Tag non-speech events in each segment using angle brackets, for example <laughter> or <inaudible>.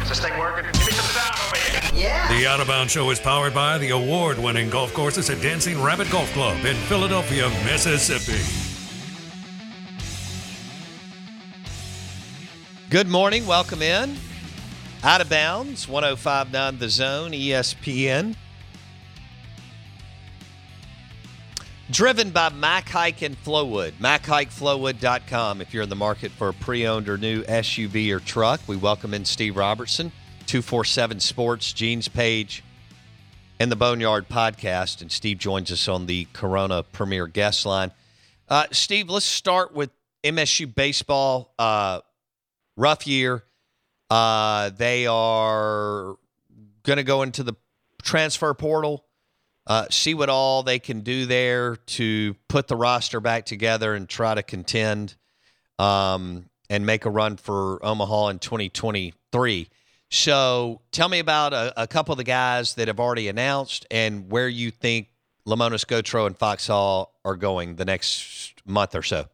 Is this thing working? Give me some sound over here. Yeah. The Out of Bounds Show is powered by the award winning golf courses at Dancing Rabbit Golf Club in Philadelphia, Mississippi. Good morning. Welcome in. Out of bounds, 1059 The Zone, ESPN. Driven by Mac Haik and Flowood. MacHikeFlowwood.com. If you're in the market for a pre owned or new SUV or truck, we welcome in Steve Robertson, 247 Sports, Gene's page, and the Boneyard podcast. And Steve joins us on the Corona Premier Guest Line. Uh, Steve, let's start with MSU baseball. Uh, rough year. Uh, they are going to go into the transfer portal, uh, see what all they can do there to put the roster back together and try to contend um, and make a run for Omaha in 2023. So tell me about a, a couple of the guys that have already announced and where you think Lemonis Gautreau and Foxhall are going the next month or so.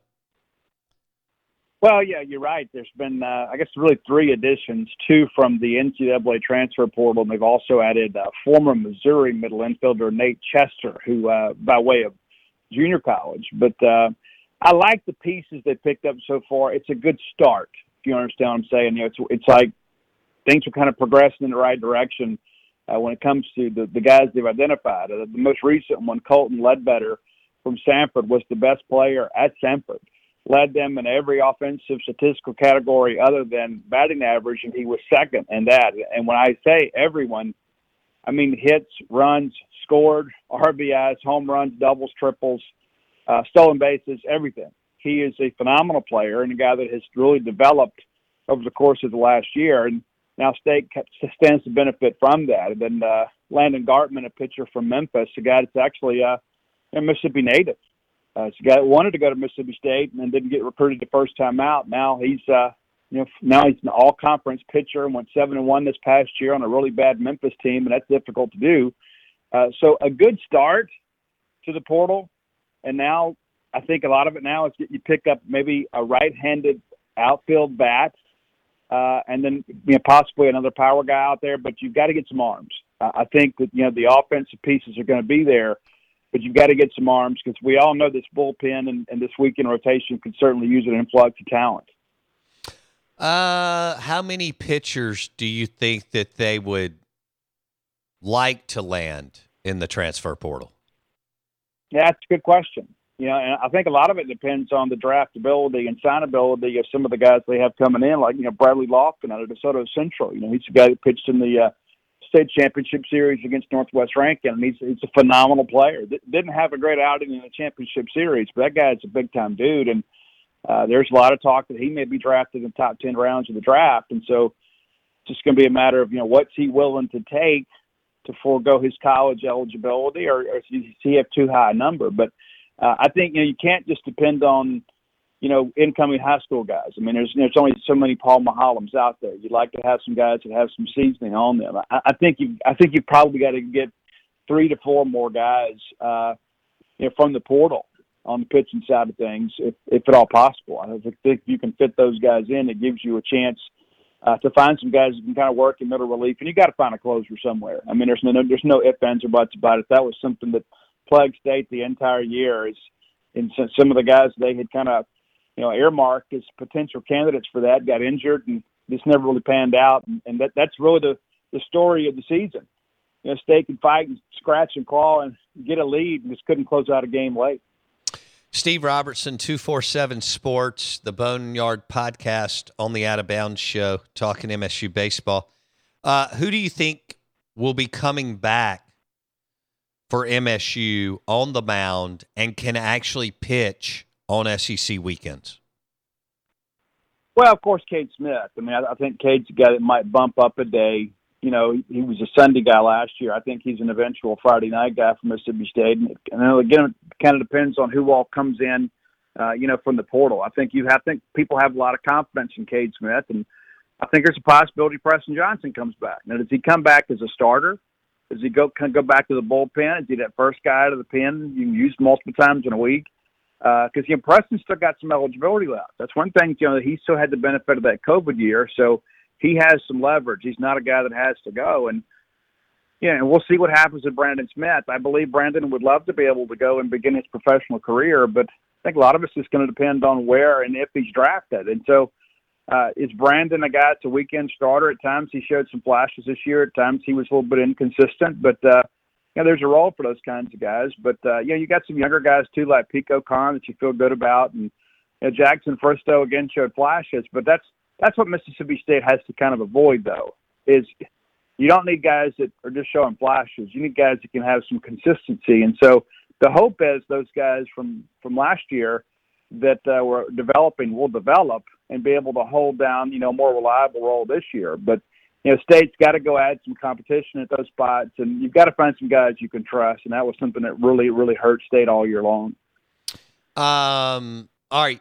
Well, yeah, you're right. There's been, uh, I guess, really three additions: two from the NCAA transfer portal, and they've also added uh, former Missouri middle infielder Nate Chester, who, uh, by way of junior college. But uh, I like the pieces they picked up so far. It's a good start. If you understand what I'm saying, you know, it's it's like things are kind of progressing in the right direction uh, when it comes to the the guys they've identified. Uh, the most recent one, Colton Ledbetter from Samford, was the best player at Samford led them in every offensive statistical category other than batting average, and he was second in that. And when I say everyone, I mean hits, runs, scored, RBIs, home runs, doubles, triples, uh, stolen bases, everything. He is a phenomenal player and a guy that has really developed over the course of the last year. And now State stands to benefit from that. And then uh, Landon Gartman, a pitcher from Memphis, a guy that's actually uh, a Mississippi native. Uh, guy that wanted to go to Mississippi State and didn't get recruited the first time out. Now he's, uh, you know, now he's an all-conference pitcher and went seven and one this past year on a really bad Memphis team, and that's difficult to do. Uh, so a good start to the portal, and now I think a lot of it now is that you pick up maybe a right-handed outfield bat, uh, and then you know possibly another power guy out there. But you've got to get some arms. Uh, I think that you know the offensive pieces are going to be there but you've got to get some arms because we all know this bullpen and, and this weekend rotation could certainly use an influx of talent. Uh, how many pitchers do you think that they would like to land in the transfer portal? Yeah, that's a good question. You know, and I think a lot of it depends on the draftability and signability of some of the guys they have coming in, like you know Bradley Loftin out of DeSoto Central. You know, he's a guy that pitched in the uh, state championship series against Northwest Rankin. He's he's a phenomenal player. Didn't have a great outing in the championship series, but that guy's a big time dude. And uh, there's a lot of talk that he may be drafted in the top ten rounds of the draft. And so it's just going to be a matter of you know what's he willing to take to forego his college eligibility, or, or does he have too high a number? But uh, I think you know you can't just depend on you know, incoming high school guys. I mean, there's there's only so many Paul Mahallams out there. You'd like to have some guys that have some seasoning on them. I, I think you I think you probably got to get three to four more guys, uh, you know, from the portal on the pitching side of things, if if at all possible. I think if you can fit those guys in, it gives you a chance uh, to find some guys who can kind of work in middle relief, and you got to find a closer somewhere. I mean, there's no there's no ifs ands or buts about it. That was something that plagued state the entire year. Is and some of the guys they had kind of you know, earmarked as potential candidates for that, got injured, and just never really panned out. And, and that that's really the the story of the season. You know, stay and fight and scratch and claw and get a lead, and just couldn't close out a game late. Steve Robertson, 247 Sports, the Boneyard podcast on the Out of Bounds show, talking MSU baseball. Uh, who do you think will be coming back for MSU on the mound and can actually pitch on SEC weekends? Well, of course, Cade Smith. I mean, I, I think Cade's a guy that might bump up a day. You know, he, he was a Sunday guy last year. I think he's an eventual Friday night guy from Mississippi State. And, and again, it kind of depends on who all comes in, uh, you know, from the portal. I think you have, I think people have a lot of confidence in Cade Smith, and I think there's a possibility Preston Johnson comes back. Now, does he come back as a starter? Does he go can go back to the bullpen? Is he that first guy out of the pen you can use multiple times in a week? Because uh, you know Preston still got some eligibility left. That's one thing. You know he still had the benefit of that COVID year, so he has some leverage. He's not a guy that has to go, and yeah, and we'll see what happens with Brandon Smith. I believe Brandon would love to be able to go and begin his professional career, but I think a lot of it's just going to depend on where and if he's drafted. And so, uh, is Brandon a guy that's a weekend starter? At times he showed some flashes this year. At times he was a little bit inconsistent, but uh, you know, there's a role for those kinds of guys. But uh, you know, you got some younger guys too, like Pico Kohn, that you feel good about, and you know, Jackson Fristoe again showed flashes. But that's that's what Mississippi State has to kind of avoid, though, is you don't need guys that are just showing flashes. You need guys that can have some consistency. And so the hope is those guys from from last year that uh, were developing will develop and be able to hold down, you know, more reliable role this year. But you know, state's got to go add some competition at those spots, and you've got to find some guys you can trust. And that was something that really, really hurt state all year long. Um. All right.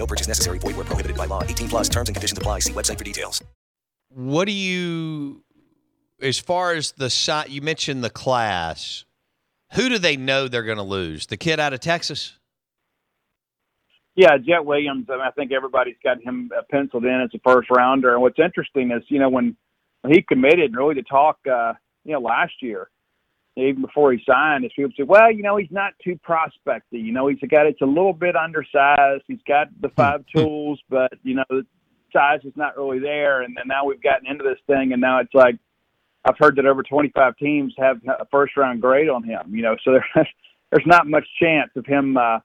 No purchase necessary. Void where prohibited by law. 18 plus terms and conditions apply. See website for details. What do you, as far as the shot, you mentioned the class, who do they know they're going to lose? The kid out of Texas? Yeah, Jett Williams. I, mean, I think everybody's got him uh, penciled in as a first rounder. And what's interesting is, you know, when, when he committed really to talk, uh, you know, last year, even before he signed, is people say, well, you know, he's not too prospecty. You know, he's a guy that's a little bit undersized. He's got the five tools, but you know, the size is not really there. And then now we've gotten into this thing, and now it's like I've heard that over 25 teams have a first round grade on him. You know, so there's <laughs> there's not much chance of him. uh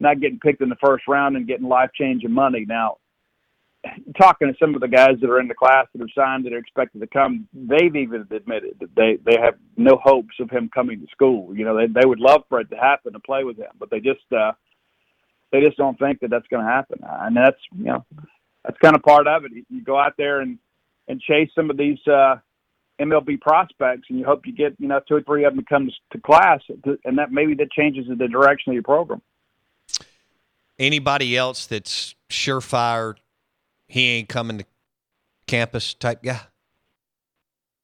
not getting picked in the first round and getting life changing money. Now, talking to some of the guys that are in the class that are signed that are expected to come, they've even admitted that they they have no hopes of him coming to school. You know, they they would love for it to happen to play with him, but they just uh, they just don't think that that's going to happen. And that's you know that's kind of part of it. You go out there and and chase some of these uh, MLB prospects, and you hope you get you know two or three of them comes to class, and that maybe that changes the direction of your program anybody else that's surefire, he ain't coming to campus type guy?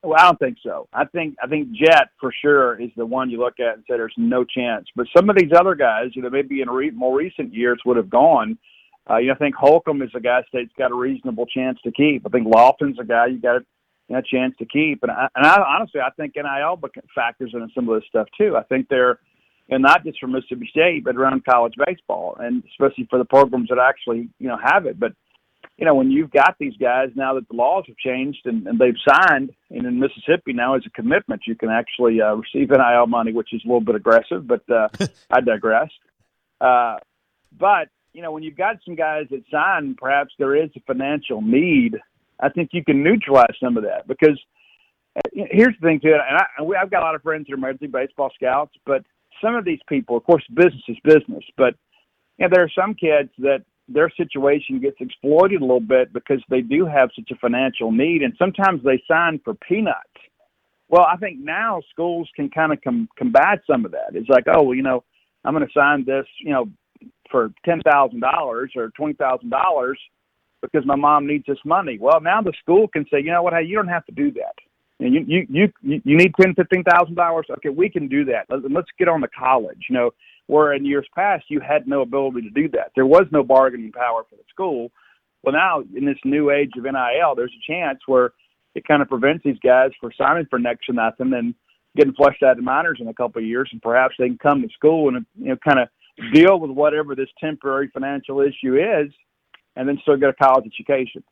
Well, I don't think so. I think I think Jett for sure is the one you look at and say there's no chance. But some of these other guys, you know, maybe in re- more recent years would have gone. Uh, you know, I think Holcomb is a guy State's got a reasonable chance to keep. I think Loftin's a guy you got a you know, chance to keep. And I, and I honestly, I think NIL factors into some of this stuff too. I think they're, and not just for Mississippi State, but around college baseball, and especially for the programs that actually you know have it. But you know, when you've got these guys now that the laws have changed and, and they've signed, and in Mississippi now as a commitment, you can actually uh, receive NIL money, which is a little bit aggressive, but uh, <laughs> I digress. Uh, but you know, when you've got some guys that sign, perhaps there is a financial need. I think you can neutralize some of that because uh, here's the thing too, and I, I've got a lot of friends that are Major League Baseball scouts, but some of these people, of course, business is business, but you know, there are some kids that their situation gets exploited a little bit because they do have such a financial need, and sometimes they sign for peanuts. Well, I think now schools can kind of com- combat some of that. It's like, oh, well, you know, I'm going to sign this, you know, for ten thousand dollars or twenty thousand dollars because my mom needs this money. Well, now the school can say, you know what, hey, you don't have to do that. And you you you you need ten fifteen thousand dollars. Okay, we can do that. Let's get on the college. You know, where in years past you had no ability to do that. There was no bargaining power for the school. Well, now in this new age of NIL, there's a chance where it kind of prevents these guys from signing for next to nothing and getting flushed out of minors in a couple of years, and perhaps they can come to school and you know kind of deal with whatever this temporary financial issue is, and then still get a college education.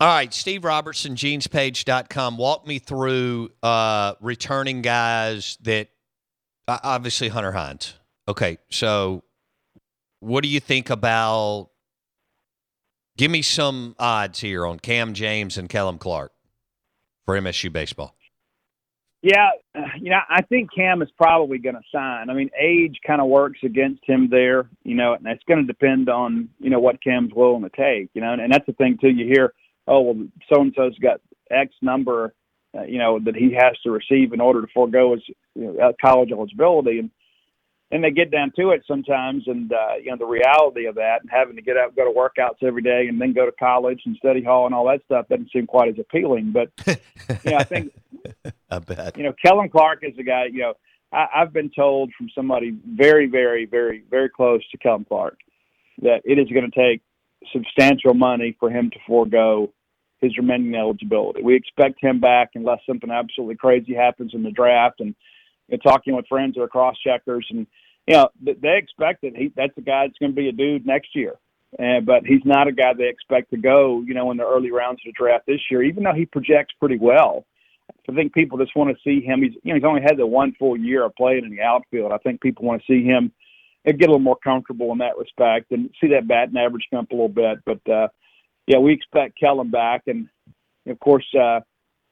All right, Steve Robertson, genespage.com. Walk me through uh, returning guys that obviously Hunter Hines. Okay, so what do you think about? Give me some odds here on Cam James and Kellum Clark for MSU baseball. Yeah, you know, I think Cam is probably going to sign. I mean, age kind of works against him there, you know, and it's going to depend on, you know, what Cam's willing to take, you know, and, and that's the thing too. You hear, oh, well, so and so's got X number, uh, you know, that he has to receive in order to forego his you know, college eligibility, and and they get down to it sometimes, and uh, you know, the reality of that, and having to get out, go to workouts every day, and then go to college and study hall and all that stuff doesn't seem quite as appealing. But you know, I think <laughs> I bet. You know, Kellum Clark is a guy. You know, I, I've been told from somebody very, very, very, very close to Kellum Clark that it is going to take substantial money for him to forego his remaining eligibility. We expect him back unless something absolutely crazy happens in the draft. And you know, talking with friends that are cross checkers, and you know, they expect that he that's a guy that's going to be a dude next year. And, but he's not a guy they expect to go, you know, in the early rounds of the draft this year, even though he projects pretty well. I think people just want to see him. He's you know he's only had the one full year of playing in the outfield. I think people want to see him get a little more comfortable in that respect and see that batting average come up a little bit. But uh, yeah, we expect Kellum back, and of course, uh,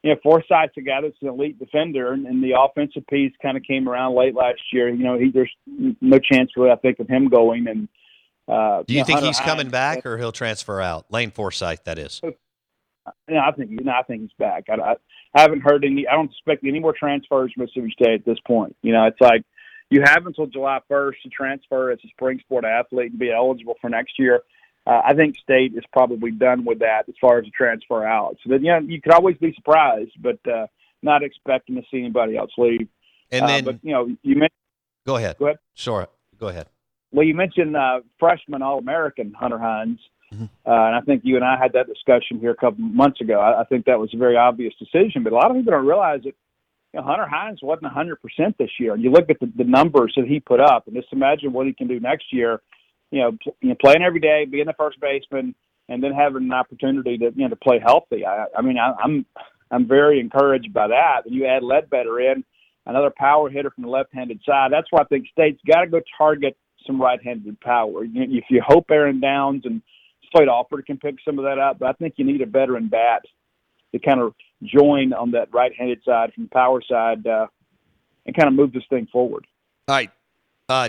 you know Forsythe's a guy that's an elite defender, and, and the offensive piece kind of came around late last year. You know, he there's no chance really, I think, of him going. And uh, do you, you know, think Hunter he's coming back, or he'll transfer out? Lane Forsythe, that is. Yeah, I think no, I think he's back. I, I, I haven't heard any. I don't expect any more transfers from Mississippi State at this point. You know, it's like you have until July 1st to transfer as a spring sport athlete and be eligible for next year. Uh, I think State is probably done with that as far as the transfer out. So then, you know, you could always be surprised, but uh, not expecting to see anybody else leave. And then, uh, but you know, you mentioned. Go ahead. Go ahead. Sure. Go ahead. Well, you mentioned uh, freshman All American Hunter Hines. Uh, and I think you and I had that discussion here a couple months ago. I, I think that was a very obvious decision, but a lot of people don't realize that you know, Hunter Hines wasn't 100% this year. And you look at the, the numbers that he put up, and just imagine what he can do next year. You know, you know, playing every day, being the first baseman, and then having an opportunity to you know to play healthy. I, I mean, I, I'm I'm very encouraged by that. And you add Ledbetter in, another power hitter from the left-handed side. That's why I think State's got to go target some right-handed power. If you hope Aaron Downs and Slade Alford can pick some of that up, but I think you need a veteran bat to kind of join on that right-handed side from the power side uh, and kind of move this thing forward. All right. Uh,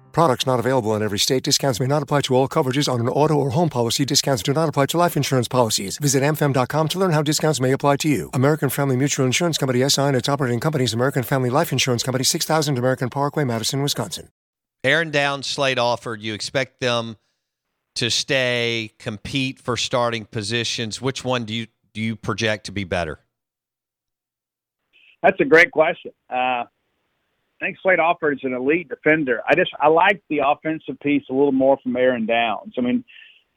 Products not available in every state. Discounts may not apply to all coverages on an auto or home policy. Discounts do not apply to life insurance policies. Visit amfam.com to learn how discounts may apply to you. American Family Mutual Insurance Company SI and its operating companies American Family Life Insurance Company 6000 American Parkway, Madison, Wisconsin. Aaron Downs, Slade Alford. You expect them to stay, compete for starting positions. Which one do you do you project to be better? That's a great question. Uh, I think Slade Alford is an elite defender. I just I like the offensive piece a little more from Aaron Downs. I mean,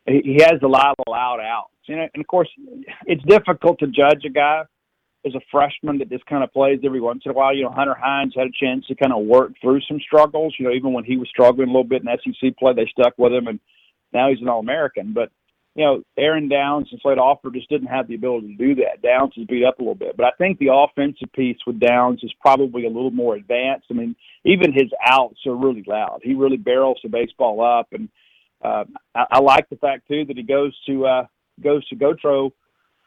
he, he has a lot of loud outs. You know, and of course, it's difficult to judge a guy as a freshman that just kind of plays every once in a while. You know, Hunter Hines had a chance to kind of work through some struggles. You know, even when he was struggling a little bit in SEC play, they stuck with him, and now he's an All American. But you know, Aaron Downs and Slade Alford just didn't have the ability to do that. Downs is beat up a little bit, but I think the offensive piece with Downs is probably a little more advanced. I mean, even his outs are really loud. He really barrels the baseball up, and uh, I, I like the fact too that he goes to uh, goes to Gautreau,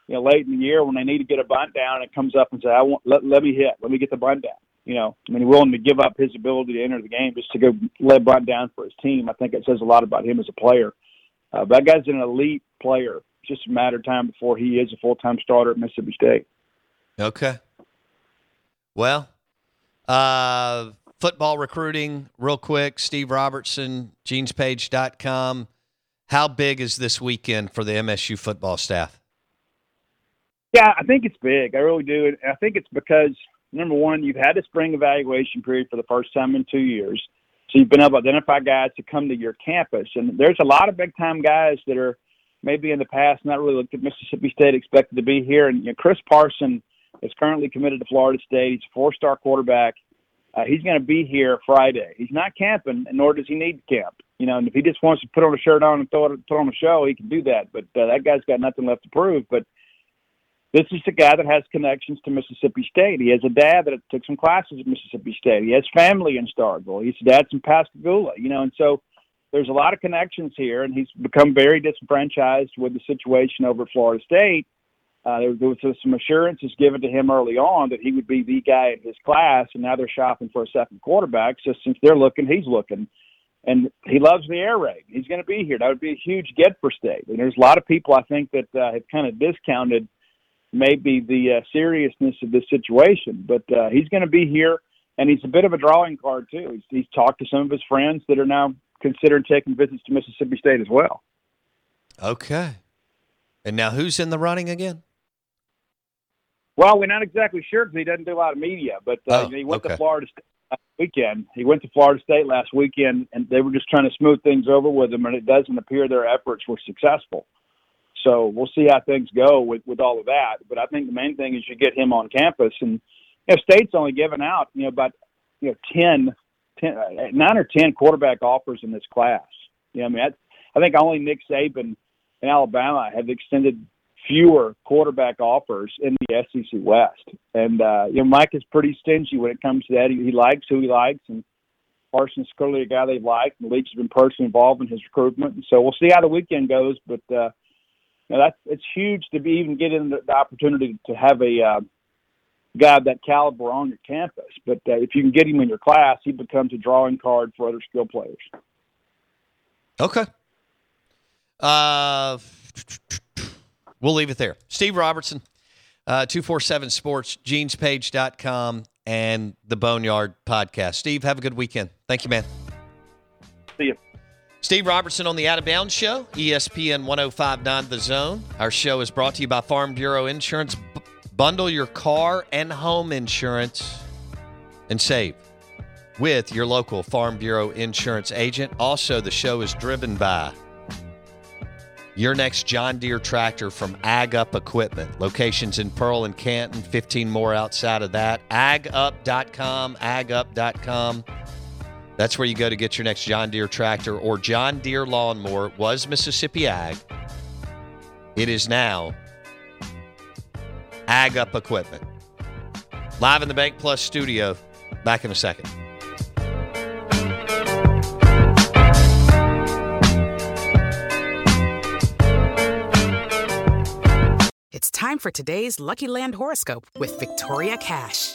you know, late in the year when they need to get a bunt down, and comes up and say, "I want let let me hit, let me get the bunt down." You know, I mean, willing to give up his ability to enter the game just to go lay bunt down for his team. I think it says a lot about him as a player. Uh, that guy's an elite player. It's just a matter of time before he is a full time starter at Mississippi State. Okay. Well, uh, football recruiting, real quick. Steve Robertson, genespage.com. How big is this weekend for the MSU football staff? Yeah, I think it's big. I really do. And I think it's because, number one, you've had a spring evaluation period for the first time in two years. So you've been able to identify guys to come to your campus. And there's a lot of big time guys that are maybe in the past not really looked at Mississippi State, expected to be here. And you know, Chris Parson is currently committed to Florida State. He's a four star quarterback. Uh, he's going to be here Friday. He's not camping, and nor does he need to camp. You know, and if he just wants to put on a shirt on and throw it, throw on a show, he can do that. But uh, that guy's got nothing left to prove. But this is a guy that has connections to Mississippi State. He has a dad that took some classes at Mississippi State. He has family in Starkville. He's dad's in Pascagoula, you know, and so there's a lot of connections here, and he's become very disenfranchised with the situation over at Florida State. Uh, there, there was some assurances given to him early on that he would be the guy in his class, and now they're shopping for a second quarterback. So since they're looking, he's looking, and he loves the air raid. He's going to be here. That would be a huge get for State. And there's a lot of people I think that uh, have kind of discounted maybe the uh, seriousness of this situation. But uh, he's going to be here, and he's a bit of a drawing card too. He's, he's talked to some of his friends that are now considering taking visits to Mississippi State as well. Okay. And now who's in the running again? Well, we're not exactly sure because he doesn't do a lot of media. But uh, Oh, he went okay. to Florida State last weekend. He went to Florida State last weekend, and they were just trying to smooth things over with him. And it doesn't appear their efforts were successful. So we'll see how things go with with all of that. But I think the main thing is you get him on campus, and you know, State's only given out you know about you know 10, 10 uh, nine or ten quarterback offers in this class. You know, I mean, that's, I think only Nick Saban in Alabama have extended fewer quarterback offers in the SEC West. And uh, you know, Mike is pretty stingy when it comes to that. He, he likes who he likes, and Parsons clearly a guy they like. And the league's been personally involved in his recruitment, and so we'll see how the weekend goes. But uh, know, that's it's huge to be even getting the, the opportunity to have a uh, guy of that caliber on your campus. But uh, if you can get him in your class, he becomes a drawing card for other skill players. Okay. Uh, we'll leave it there. Steve Robertson, uh, 247 Sports, genespage.com, and the Boneyard Podcast. Steve, have a good weekend. Thank you, man. See you. Steve Robertson on the Out of Bounds Show, ESPN 1059 The Zone. Our show is brought to you by Farm Bureau Insurance. B- bundle your car and home insurance and save with your local Farm Bureau Insurance agent. Also, the show is driven by your next John Deere tractor from Ag Up Equipment. Locations in Pearl and Canton, 15 more outside of that. AgUp.com, AgUp.com. That's where you go to get your next John Deere tractor or John Deere lawnmower. Was Mississippi Ag. It is now Ag Up Equipment. Live in the Bank Plus studio. Back in a second. It's time for today's Lucky Land horoscope with Victoria Cash.